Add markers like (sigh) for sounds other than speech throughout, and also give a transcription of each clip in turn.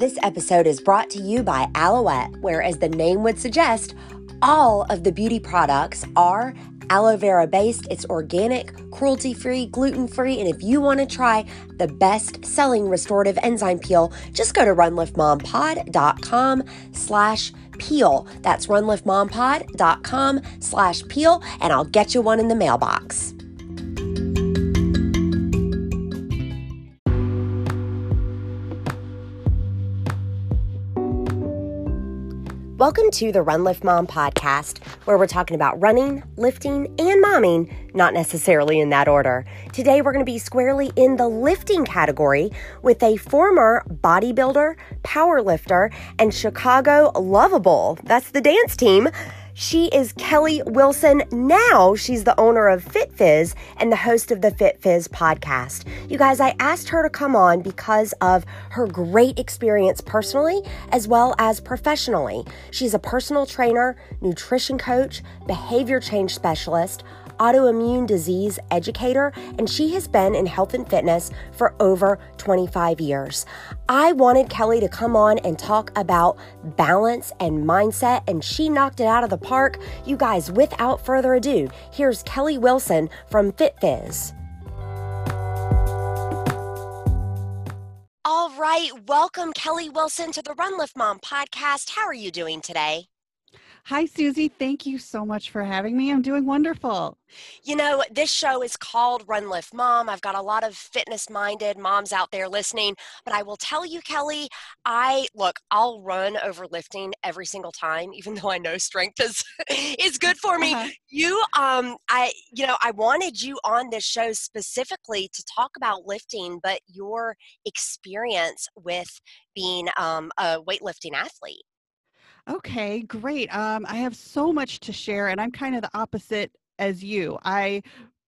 This episode is brought to you by Aloette, where, as the name would suggest, all of the beauty products are aloe vera based. It's organic, cruelty free, gluten free. And if you want to try the best selling restorative enzyme peel, just go to runliftmompod.com slash peel. That's runliftmompod.com slash peel, and I'll get you one in the mailbox. Welcome to the Run Lift Mom podcast, where we're talking about running, lifting, and momming, not necessarily in that order. Today, we're going to be squarely in the lifting category with a former bodybuilder, powerlifter, and Chicago Luvabull. That's the dance team. She is Kelly Wilson. Now she's the owner of FitFizz and the host of the FitFizz podcast. You guys, I asked her to come on because of her great experience personally as well as professionally. She's a personal trainer, nutrition coach, behavior change specialist autoimmune disease educator, and she has been in health and fitness for over 25 years. I wanted Kelly to come on and talk about balance and mindset, and she knocked it out of the park. You guys, without further ado, here's Kelly Wilson from FitFizz. All right, welcome Kelly Wilson to the Run Lift Mom podcast. How are you doing today? Hi, Susie. Thank you so much for having me. I'm doing wonderful. You know, this show is called Run Lift Mom. I've got a lot of fitness minded moms out there listening, but I will tell you, Kelly, I look, I'll run over lifting every single time, even though I know strength is (laughs) is good for me. Uh-huh. You um I you know, I wanted you on this show specifically to talk about lifting, but your experience with being um, a weightlifting athlete. Okay, great. Um, I have so much to share, and I'm kind of the opposite as you. I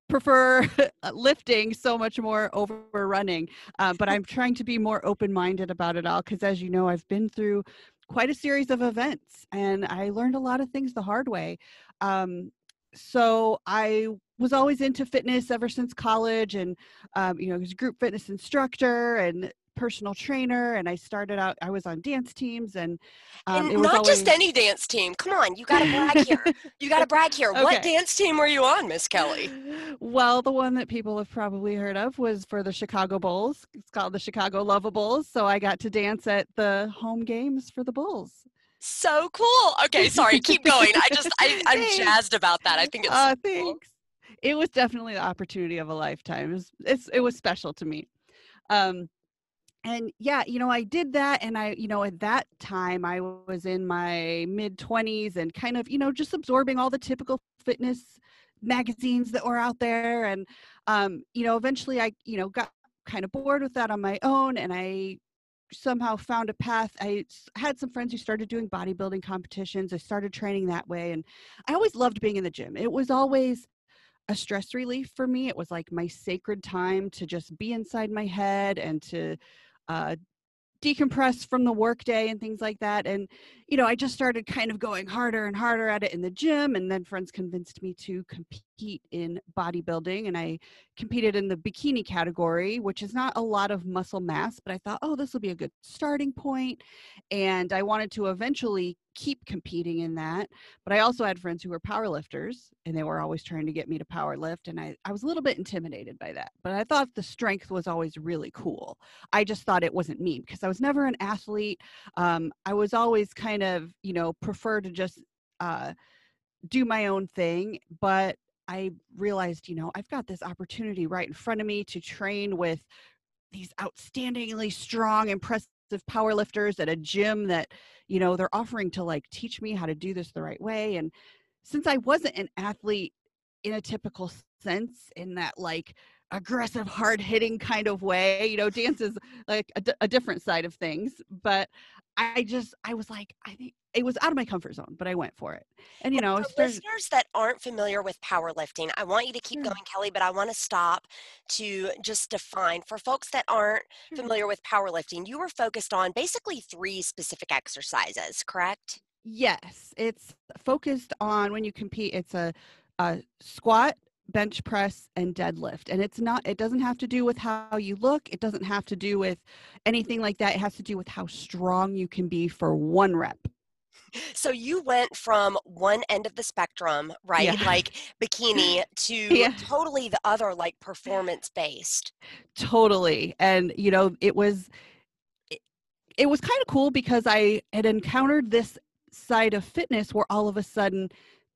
prefer (laughs) lifting so much more over running, uh, but I'm trying to be more open minded about it all because, as you know, I've been through quite a series of events and I learned a lot of things the hard way. Um, so I was always into fitness ever since college and um, you know was a group fitness instructor and personal trainer and I started out I was on dance teams and, um, and not always... just any dance team. Come on, you got to brag here. (laughs) You got to brag here. Okay. What dance team were you on, Miss Kelly? Well, the one that people have probably heard of was for the Chicago Bulls. It's called the Chicago Luvabulls. So I got to dance at the home games for the Bulls. So cool. Okay, sorry, keep going. I just I, (laughs) I'm jazzed about that. I think it's uh, so thanks. Cool. It was definitely the opportunity of a lifetime. It was, it's, it was special to me. Um, and yeah you know i did that and i you know at that time i was in my mid 20s and kind of you know just absorbing all the typical fitness magazines that were out there and um you know eventually i you know got kind of bored with that on my own and i somehow found a path. I had some friends who started doing bodybuilding competitions. I started training that way and i always loved being in the gym. It was always a stress relief for me. It was like my sacred time to just be inside my head and to uh, decompress from the workday and things like that. And, you know, I just started kind of going harder and harder at it in the gym. And then friends convinced me to compete in bodybuilding. And I competed in the bikini category, which is not a lot of muscle mass, but I thought, oh, this will be a good starting point. And I wanted to eventually keep competing in that. But I also had friends who were powerlifters and they were always trying to get me to powerlift. And I, I was a little bit intimidated by that. But I thought the strength was always really cool. I just thought it wasn't me because I was never an athlete. Um, I was always kind of, you know, prefer to just uh, do my own thing. But I realized, you know, I've got this opportunity right in front of me to train with these outstandingly strong, impressive power lifters at a gym that you know they're offering to like teach me how to do this the right way and since i wasn't an athlete in a typical sense in that like aggressive hard hitting kind of way you know dance is like a, a different side of things but i just i was like i think it was out of my comfort zone, but I went for it. And you know, for started... listeners that aren't familiar with powerlifting, I want you to keep going, Kelly, but I want to stop to just define for folks that aren't familiar with powerlifting. You were focused on basically three specific exercises, correct? Yes, it's focused on when you compete. It's a, a squat, bench press and deadlift. And it's not it doesn't have to do with how you look. It doesn't have to do with anything like that. It has to do with how strong you can be for one rep. So you went from one end of the spectrum right yeah. like bikini (laughs) to yeah. totally the other like performance based totally. And you know it was it, it was kind of cool because i had encountered this side of fitness where all of a sudden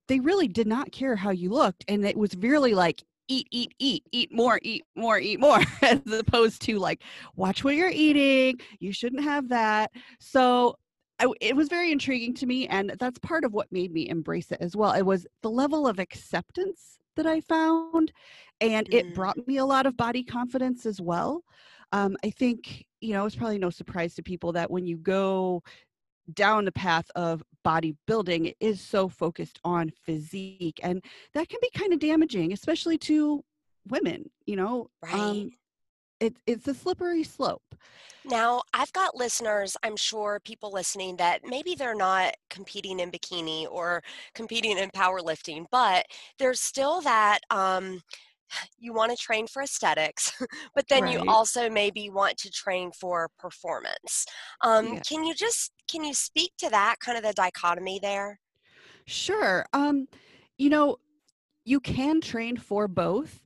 they really did not care how you looked and it was really like eat eat eat eat more eat more eat more (laughs) as opposed to like watch what you're eating you shouldn't have that. So I, it was very intriguing to me and that's part of what made me embrace it as well. It was the level of acceptance that i found and it mm. brought me a lot of body confidence as well. Um, i think you know it's probably no surprise to people that when you go down the path of bodybuilding is so focused on physique and that can be kind of damaging especially to women you know right um, it, it's a slippery slope now i've got listeners i'm sure people listening that maybe they're not competing in bikini or competing in powerlifting but there's still that um, you want to train for aesthetics, (laughs) but then right. you also maybe want to train for performance. Um, yeah. Can you just can you speak to that kind of the dichotomy there? Sure. Um, you know, you can train for both,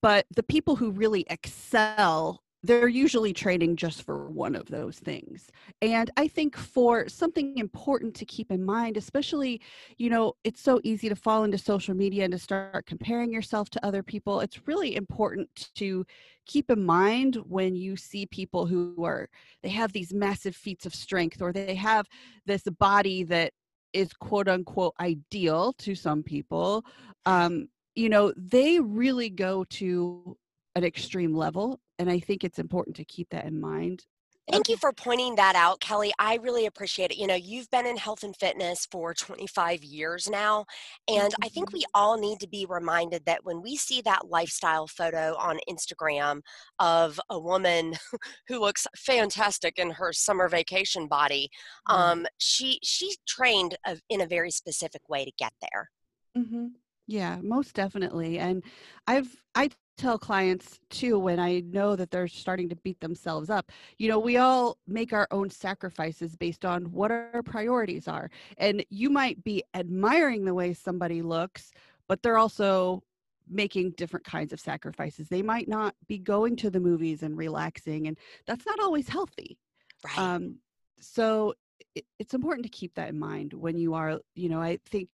but the people who really excel they're usually training just for one of those things. And I think for something important to keep in mind, especially, you know, it's so easy to fall into social media and to start comparing yourself to other people. It's really important to keep in mind when you see people who are, they have these massive feats of strength or they have this body that is quote unquote ideal to some people. Um, you know, they really go to an extreme level and i think it's important to keep that in mind Thank you for pointing that out, Kelly. I really appreciate it. You know, you've been in health and fitness for 25 years now, and. I think mm-hmm. we all need to be reminded that when we see that lifestyle photo on Instagram of a woman (laughs) who looks fantastic in her summer vacation body, mm-hmm. um, she she trained in a very specific way to get there. Mm-hmm. Yeah, most definitely. And I've I tell clients too when I know that they're starting to beat themselves up. You know, we all make our own sacrifices based on what our priorities are. And you might be admiring the way somebody looks, but they're also making different kinds of sacrifices. They might not be going to the movies and relaxing, and that's not always healthy. Right. Um, so it, it's important to keep that in mind when you are, you know, I think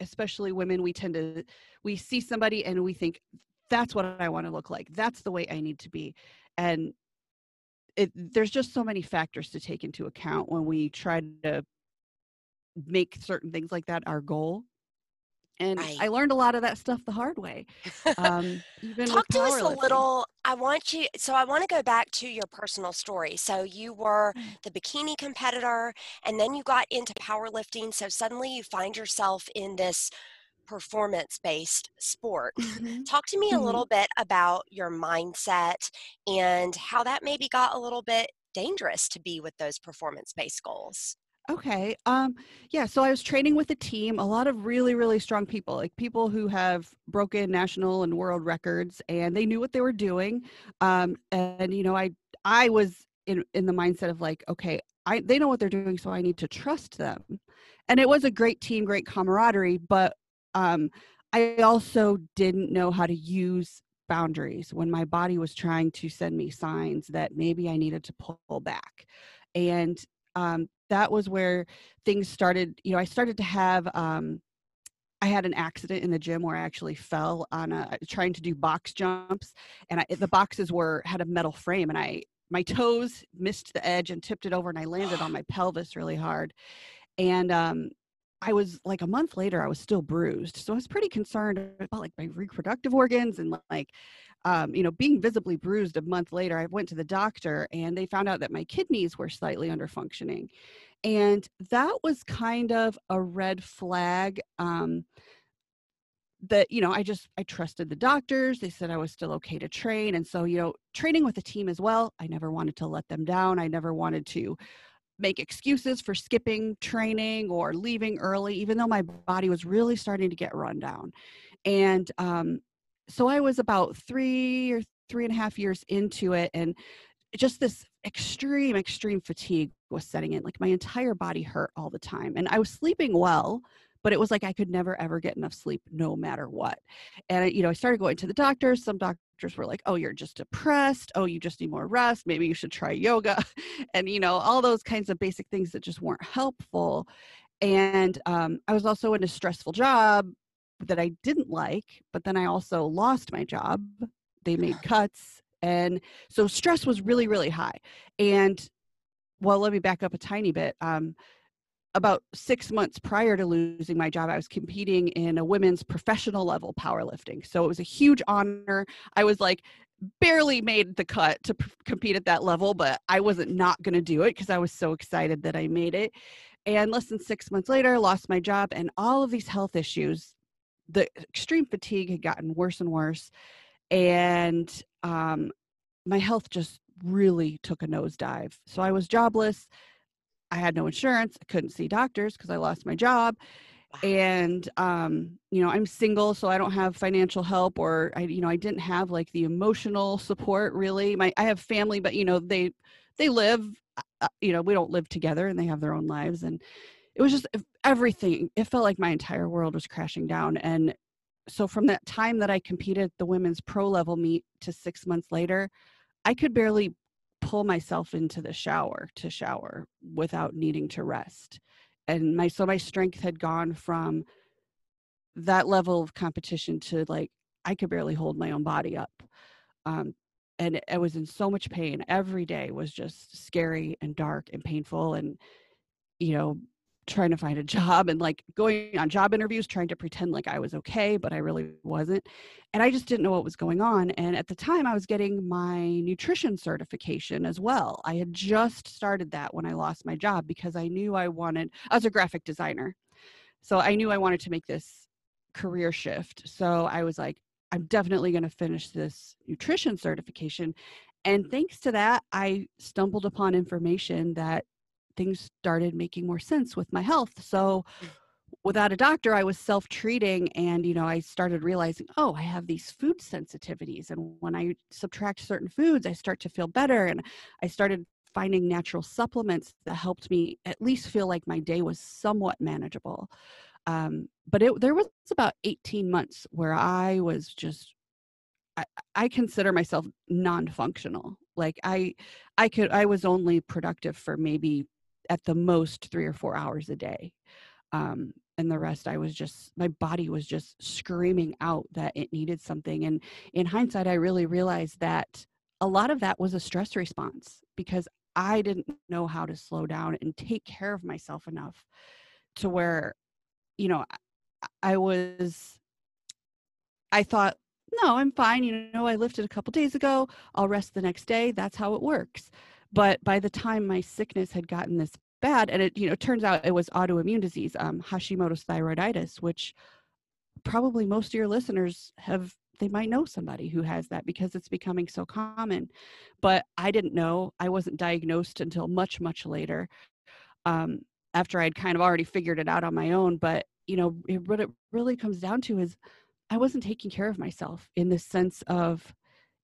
especially women, we tend to we see somebody and we think that's what I want to look like. That's the way I need to be. And it, there's just so many factors to take into account when we try to make certain things like that our goal. And right. I learned a lot of that stuff the hard way. Um, (laughs) Talk to us a little. I want you, so I want to go back to your personal story. So you were mm. the bikini competitor and then you got into powerlifting. So suddenly you find yourself in this performance based sport. Mm-hmm. Talk to me mm-hmm. a little bit about your mindset and how that maybe got a little bit dangerous to be with those performance based goals. Okay. Um yeah, so I was training with a team, a lot of really really strong people, like people who have broken national and world records and they knew what they were doing. Um and you know, I I was in in the mindset of like, okay, I they know what they're doing so I need to trust them. And it was a great team, great camaraderie, but um, I also didn't know how to use boundaries when my body was trying to send me signs that maybe I needed to pull back. And um, that was where things started. You know, I started to have. Um, I had an accident in the gym where I actually fell on a trying to do box jumps, and I, the boxes were had a metal frame, and I my toes missed the edge and tipped it over, and I landed on my pelvis really hard. And um, I was like a month later, I was still bruised. So I was pretty concerned about like my reproductive organs and like, um, you know, being visibly bruised a month later. I went to the doctor and they found out that my kidneys were slightly under functioning. And that was kind of a red flag. Um, that you know i just i trusted the doctors they said i was still okay to train and so you know training with the team as well i never wanted to let them down i never wanted to make excuses for skipping training or leaving early, even though my body was really starting to get run down. And um, so I was about three or three and a half years into it, and just this extreme, extreme fatigue was setting in. Like my entire body hurt all the time, and I was sleeping well, but it was like I could never ever get enough sleep no matter what. And you know, I started going to the doctors. Some doctors were like, "Oh, you're just depressed. Oh, you just need more rest. Maybe you should try yoga." (laughs) and you know, all those kinds of basic things that just weren't helpful. And um, I was also in a stressful job that I didn't like, but then I also lost my job. They made (sighs) cuts. And so stress was really, really high. And well, let me back up a tiny bit. Um, about six months prior to losing my job, I was competing in a women's professional level powerlifting. So it was a huge honor. I was like, barely made the cut to p- compete at that level, but I wasn't not going to do it because I was so excited that I made it. And less than six months later, lost my job and all of these health issues the extreme fatigue had gotten worse and worse and um, my health just really took a nosedive so i was jobless i had no insurance i couldn't see doctors because i lost my job and um you know i'm single so i don't have financial help or i you know i didn't have like the emotional support really. My i have family but you know they they live uh, you know we don't live together and they have their own lives and it was just everything it felt like my entire world was crashing down and so from that time that i competed the women's pro level meet to six months later i could barely pull myself into the shower to shower without needing to rest. And my so my strength had gone from that level of competition to like i could barely hold my own body up um, and i was in so much pain. Every day was just scary and dark and painful and you know trying to find a job and like going on job interviews trying to pretend like I was okay but I really wasn't and I just didn't know what was going on and at the time I was getting my nutrition certification as well. I had just started that when I lost my job because I knew I wanted I a graphic designer so I knew I wanted to make this career shift so I was like I'm definitely going to finish this nutrition certification and thanks to that I stumbled upon information that things started making more sense with my health. So mm. without a doctor, I was self treating and, you know, I started realizing, oh, I have these food sensitivities. And when I subtract certain foods, I start to feel better. And I started finding natural supplements that helped me at least feel like my day was somewhat manageable. Um, but it, there was about 18 months where I was just I, I consider myself non-functional like i i could i was only productive for maybe at the most three or four hours a day. Um, and the rest, I was just, my body was just screaming out that it needed something. And in hindsight, I really realized that a lot of that was a stress response because I didn't know how to slow down and take care of myself enough to where, you know, I was, I thought, no, I'm fine. You know, I lifted a couple days ago. I'll rest the next day. That's how it works. But by the time my sickness had gotten this bad, and it you know turns out it was autoimmune disease, um, Hashimoto's thyroiditis, which probably most of your listeners have they might know somebody who has that because it's becoming so common but i didn't know i wasn't diagnosed until much much later um, after i'd kind of already figured it out on my own but you know it, what it really comes down to is i wasn't taking care of myself in the sense of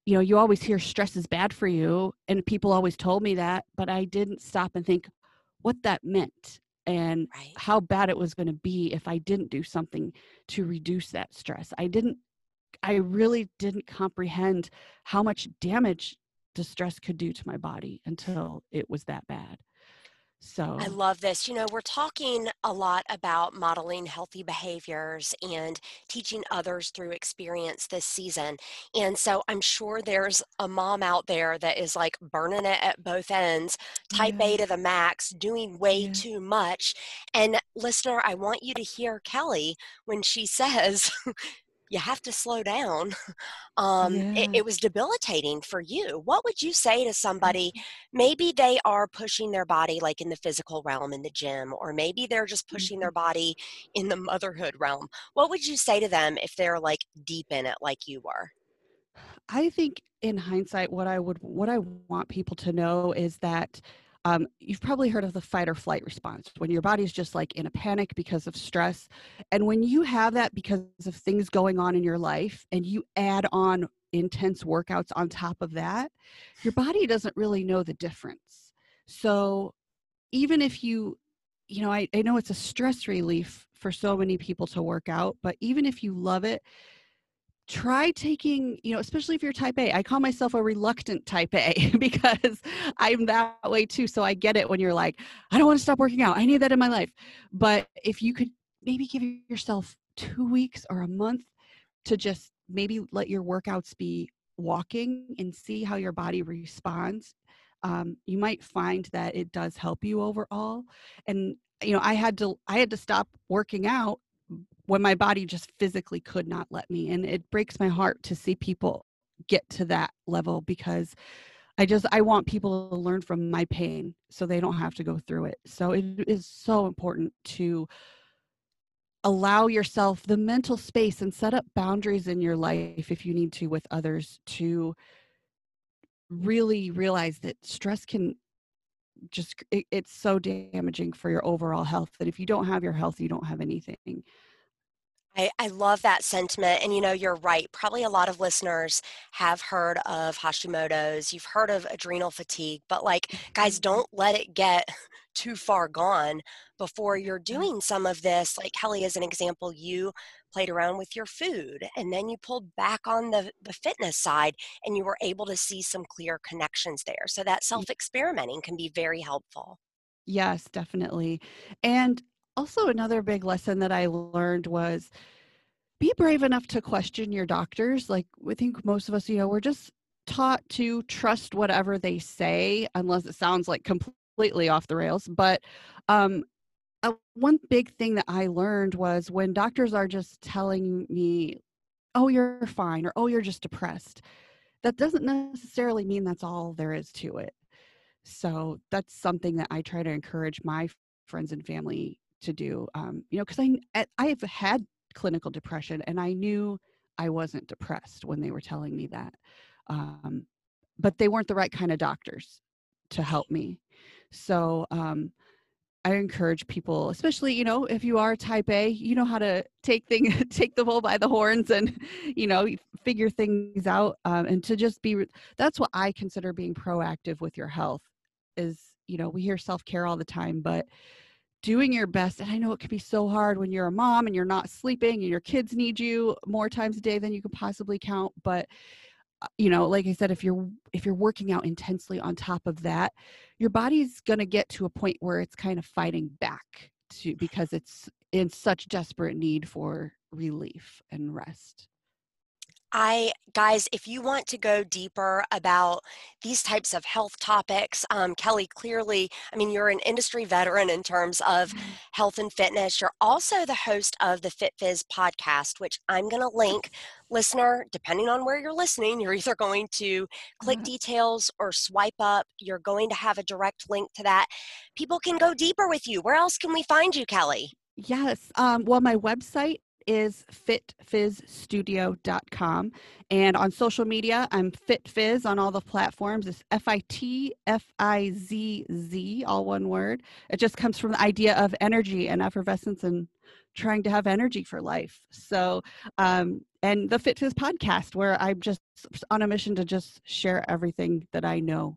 you know, you always hear stress is bad for you. And people always told me that, but I didn't stop and think what that meant and right. how bad it was going to be if I didn't do something to reduce that stress. I didn't, I really didn't comprehend how much damage the stress could do to my body until it was that bad. So I love this. You know, we're talking a lot about modeling healthy behaviors and teaching others through experience this season. And so I'm sure there's a mom out there that is like burning it at both ends, type yeah. A to the max, doing way yeah. too much. And listener, I want you to hear Kelly when she says, (laughs) you have to slow down. (laughs) Um, yeah. it, it, was debilitating for you. What would you say to somebody? Maybe they are pushing their body like in the physical realm in the gym, or maybe they're just pushing mm-hmm. their body in the motherhood realm. What would you say to them if they're like deep in it like you were? I think in hindsight, what I would, what I want people to know is that um, you've probably heard of the fight or flight response when your body's just like in a panic because of stress. And when you have that because of things going on in your life and you add on intense workouts on top of that, your body doesn't really know the difference. So even if you, you know, I, I know it's a stress relief for so many people to work out, but even if you love it, try taking, you know, especially if you're type A. I call myself a reluctant type A (laughs) because I'm that way too. So I get it when you're like, I don't want to stop working out. I need that in my life. But if you could maybe give yourself two weeks or a month to just maybe let your workouts be walking and see how your body responds um, you might find that it does help you overall and you know i had to i had to stop working out when my body just physically could not let me and it breaks my heart to see people get to that level because i just i want people to learn from my pain so they don't have to go through it. So it is so important to allow yourself the mental space and set up boundaries in your life if you need to with others to really realize that stress can just it, it's so damaging for your overall health that if you don't have your health you don't have anything I, I love that sentiment. And you know, you're right. Probably a lot of listeners have heard of Hashimoto's, you've heard of adrenal fatigue, but like, guys, mm-hmm. don't let it get (laughs) too far gone before you're doing some of this. Like Kelly, as an example, you played around with your food and then you pulled back on the, the fitness side and you were able to see some clear connections there. So that self experimenting can be very helpful. Yes, definitely. And also another big lesson that I learned was be brave enough to question your doctors. Like I think most of us, you know, we're just taught to trust whatever they say unless it sounds like completely off the rails. But um one big thing that I learned was when doctors are just telling me, "Oh, you're fine," or "Oh, you're just depressed," that doesn't necessarily mean that's all there is to it. So that's something that I try to encourage my friends and family to do um, you know because i i've had clinical depression and i knew i wasn't depressed when they were telling me that um, but they weren't the right kind of doctors to help me. So um, i encourage people especially you know if you are type a you know how to take things (laughs) take the bull by the horns and you know figure things out um, and to just be that's what i consider being proactive with your health is you know we hear self-care all the time but doing your best and i know it can be so hard when you're a mom and you're not sleeping and your kids need you more times a day than you could possibly count but uh, you know like i said if you're if you're working out intensely on top of that your body's to get to a point where it's kind of fighting back to because it's in such desperate need for relief and rest I, guys, if you want to go deeper about these types of health topics, um, Kelly, clearly, I mean, you're an industry veteran in terms of mm-hmm. health and fitness. You're also the host of the FitFizz podcast, which I'm going to link. Listener, depending on where you're listening, you're either going to click mm-hmm. details or swipe up. You're going to have a direct link to that. People can go deeper with you. Where else can we find you, Kelly? Yes. Um, well, my website is fitfizzstudio.com. And on social media, I'm FitFizz on all the platforms. It's F I T F I Z Z, all one word. It just comes from the idea of energy and effervescence and trying to have energy for life. So, um, and the FitFizz podcast, where I'm just on a mission to just share everything that I know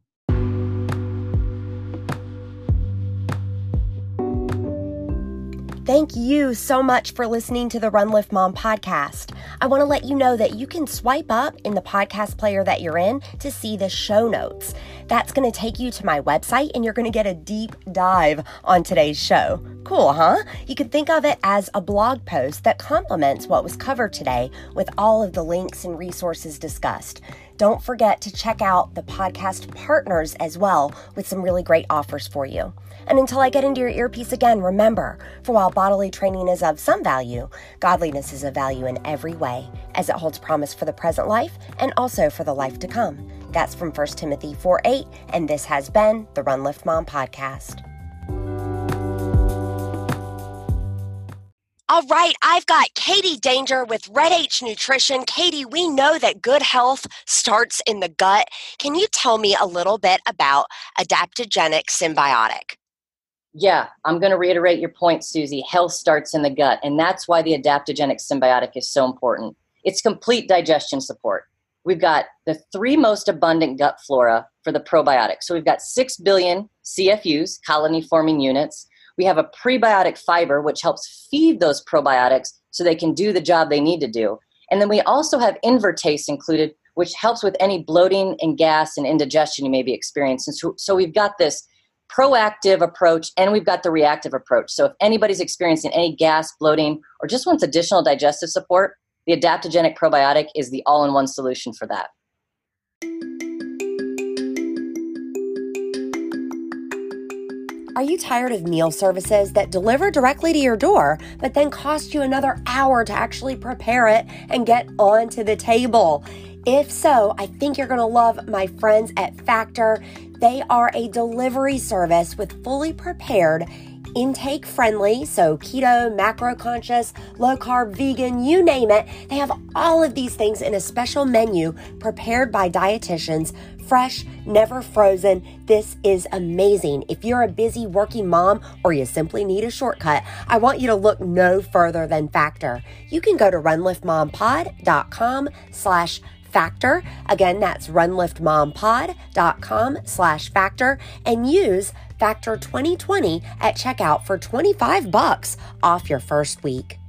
Thank you so much for listening to the Run Lift Mom podcast. I want to let you know that you can swipe up in the podcast player that you're in to see the show notes. That's going to take you to my website and you're going to get a deep dive on today's show. Cool, huh? You can think of it as a blog post that complements what was covered today with all of the links and resources discussed. Don't forget to check out the podcast partners as well with some really great offers for you. And until I get into your earpiece again, remember for while bodily training is of some value, godliness is of value in every way, as it holds promise for the present life and also for the life to come. That's from 1 Timothy 4 8, and this has been the Run Lift Mom podcast. All right, I've got Katie Danger with Red H Nutrition. Katie, we know that good health starts in the gut. Can you tell me a little bit about adaptogenic symbiotic? Yeah, I'm going to reiterate your point, Susie. Health starts in the gut, and that's why the adaptogenic symbiotic is so important. It's complete digestion support. We've got the three most abundant gut flora for the probiotic. So we've got 6 billion CFUs, colony forming units. We have a prebiotic fiber, which helps feed those probiotics so they can do the job they need to do. And then we also have invertase included, which helps with any bloating and gas and indigestion you may be experiencing. So, so we've got this proactive approach and we've got the reactive approach. So if anybody's experiencing any gas, bloating, or just wants additional digestive support, the adaptogenic probiotic is the all in one solution for that. Are you tired of meal services that deliver directly to your door, but then cost you another hour to actually prepare it and get onto the table? If so, I think you're going to love my friends at Factor. They are a delivery service with fully prepared intake friendly, so keto, macro conscious, low carb, vegan, you name it. They have all of these things in a special menu prepared by dietitians, fresh, never frozen. This is amazing. If you're a busy working mom or you simply need a shortcut, I want you to look no further than Factor. You can go to runliftmompod.com slash factor. Again, that's runliftmompod.com slash factor and use Factor 2020 at checkout for 25 bucks off your first week.